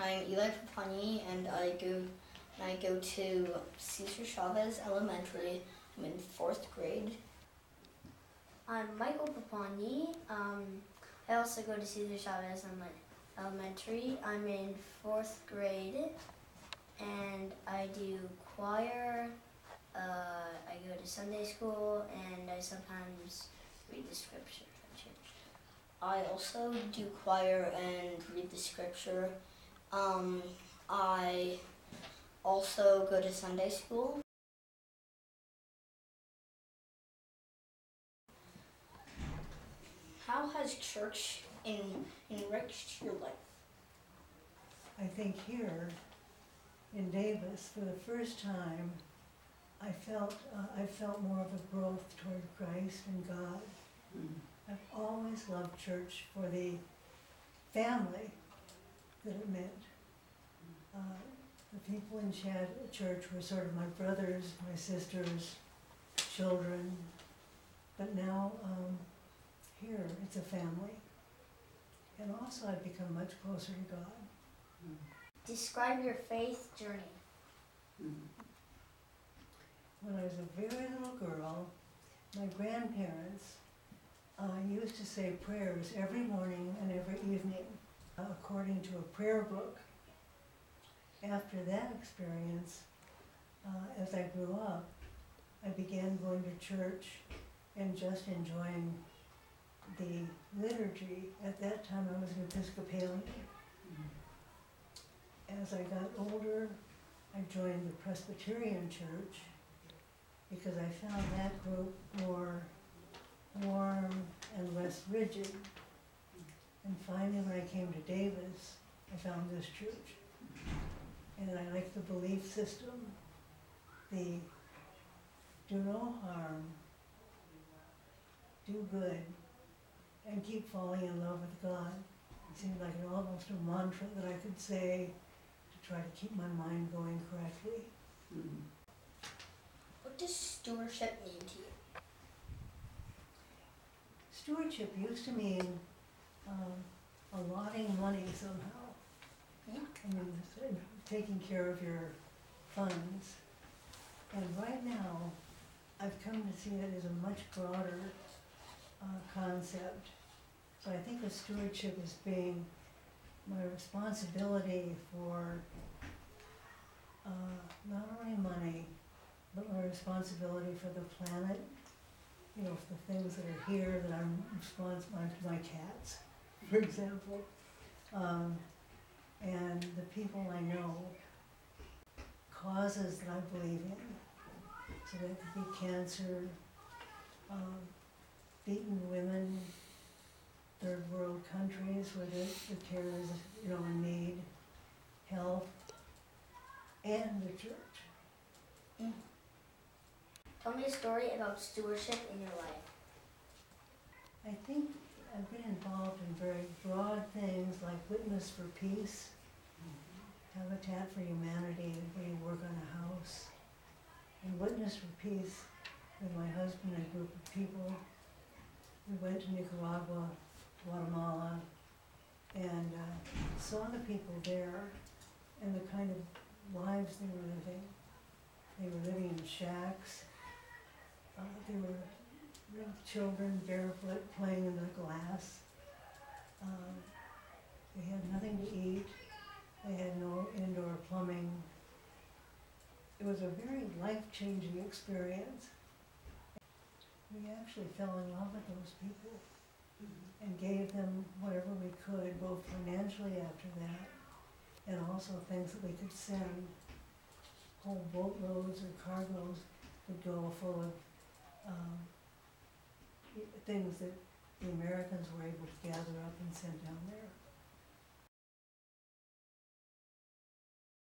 I'm Eli Papani, and I go and I go to Cesar Chavez Elementary. I'm in fourth grade. I'm Michael Papani. Um, I also go to Cesar Chavez Elementary. I'm in fourth grade, and I do choir. Uh, I go to Sunday school, and I sometimes read the scripture. I also do choir and read the scripture. Um, I also go to Sunday school. How has church in, enriched your life? I think here in Davis, for the first time, I felt, uh, I felt more of a growth toward Christ and God. I've always loved church for the family that it meant. Uh, the people in Chad church were sort of my brothers, my sisters, children. But now, um, here, it's a family. And also I've become much closer to God. Describe your faith journey. When I was a very little girl, my grandparents uh, used to say prayers every morning and every evening according to a prayer book. After that experience, uh, as I grew up, I began going to church and just enjoying the liturgy. At that time, I was an Episcopalian. As I got older, I joined the Presbyterian Church because I found that group more warm and less rigid. And finally, when I came to Davis, I found this church. And I like the belief system, the do no harm, do good, and keep falling in love with God. It seemed like an, almost a mantra that I could say to try to keep my mind going correctly. Mm-hmm. What does stewardship mean to you? Stewardship used to mean um, allotting money somehow. Yeah. I mean, taking care of your funds. And right now, I've come to see it as a much broader uh, concept. So I think of stewardship as being my responsibility for uh, not only money, but my responsibility for the planet, you know, for the things that are here that I'm responsible, for, my cats, for example. Um, and the people I know, causes that I believe in. So that could be cancer, um, beaten women, third world countries where the, the care is, you know, in need, health, and the church. Tell me a story about stewardship in your life. I think I've been involved in very broad things like Witness for Peace, Habitat for Humanity, we work on a house. And Witness for Peace, with my husband and a group of people, we went to Nicaragua, Guatemala, and uh, saw the people there and the kind of lives they were living. They were living in shacks. Uh, they were children barefoot playing in the glass. Um, they had nothing to eat. They had no indoor plumbing. It was a very life-changing experience. We actually fell in love with those people and gave them whatever we could, both financially after that, and also things that we could send. Whole boatloads or cargoes would go full of um, things that the Americans were able to gather up and send down there.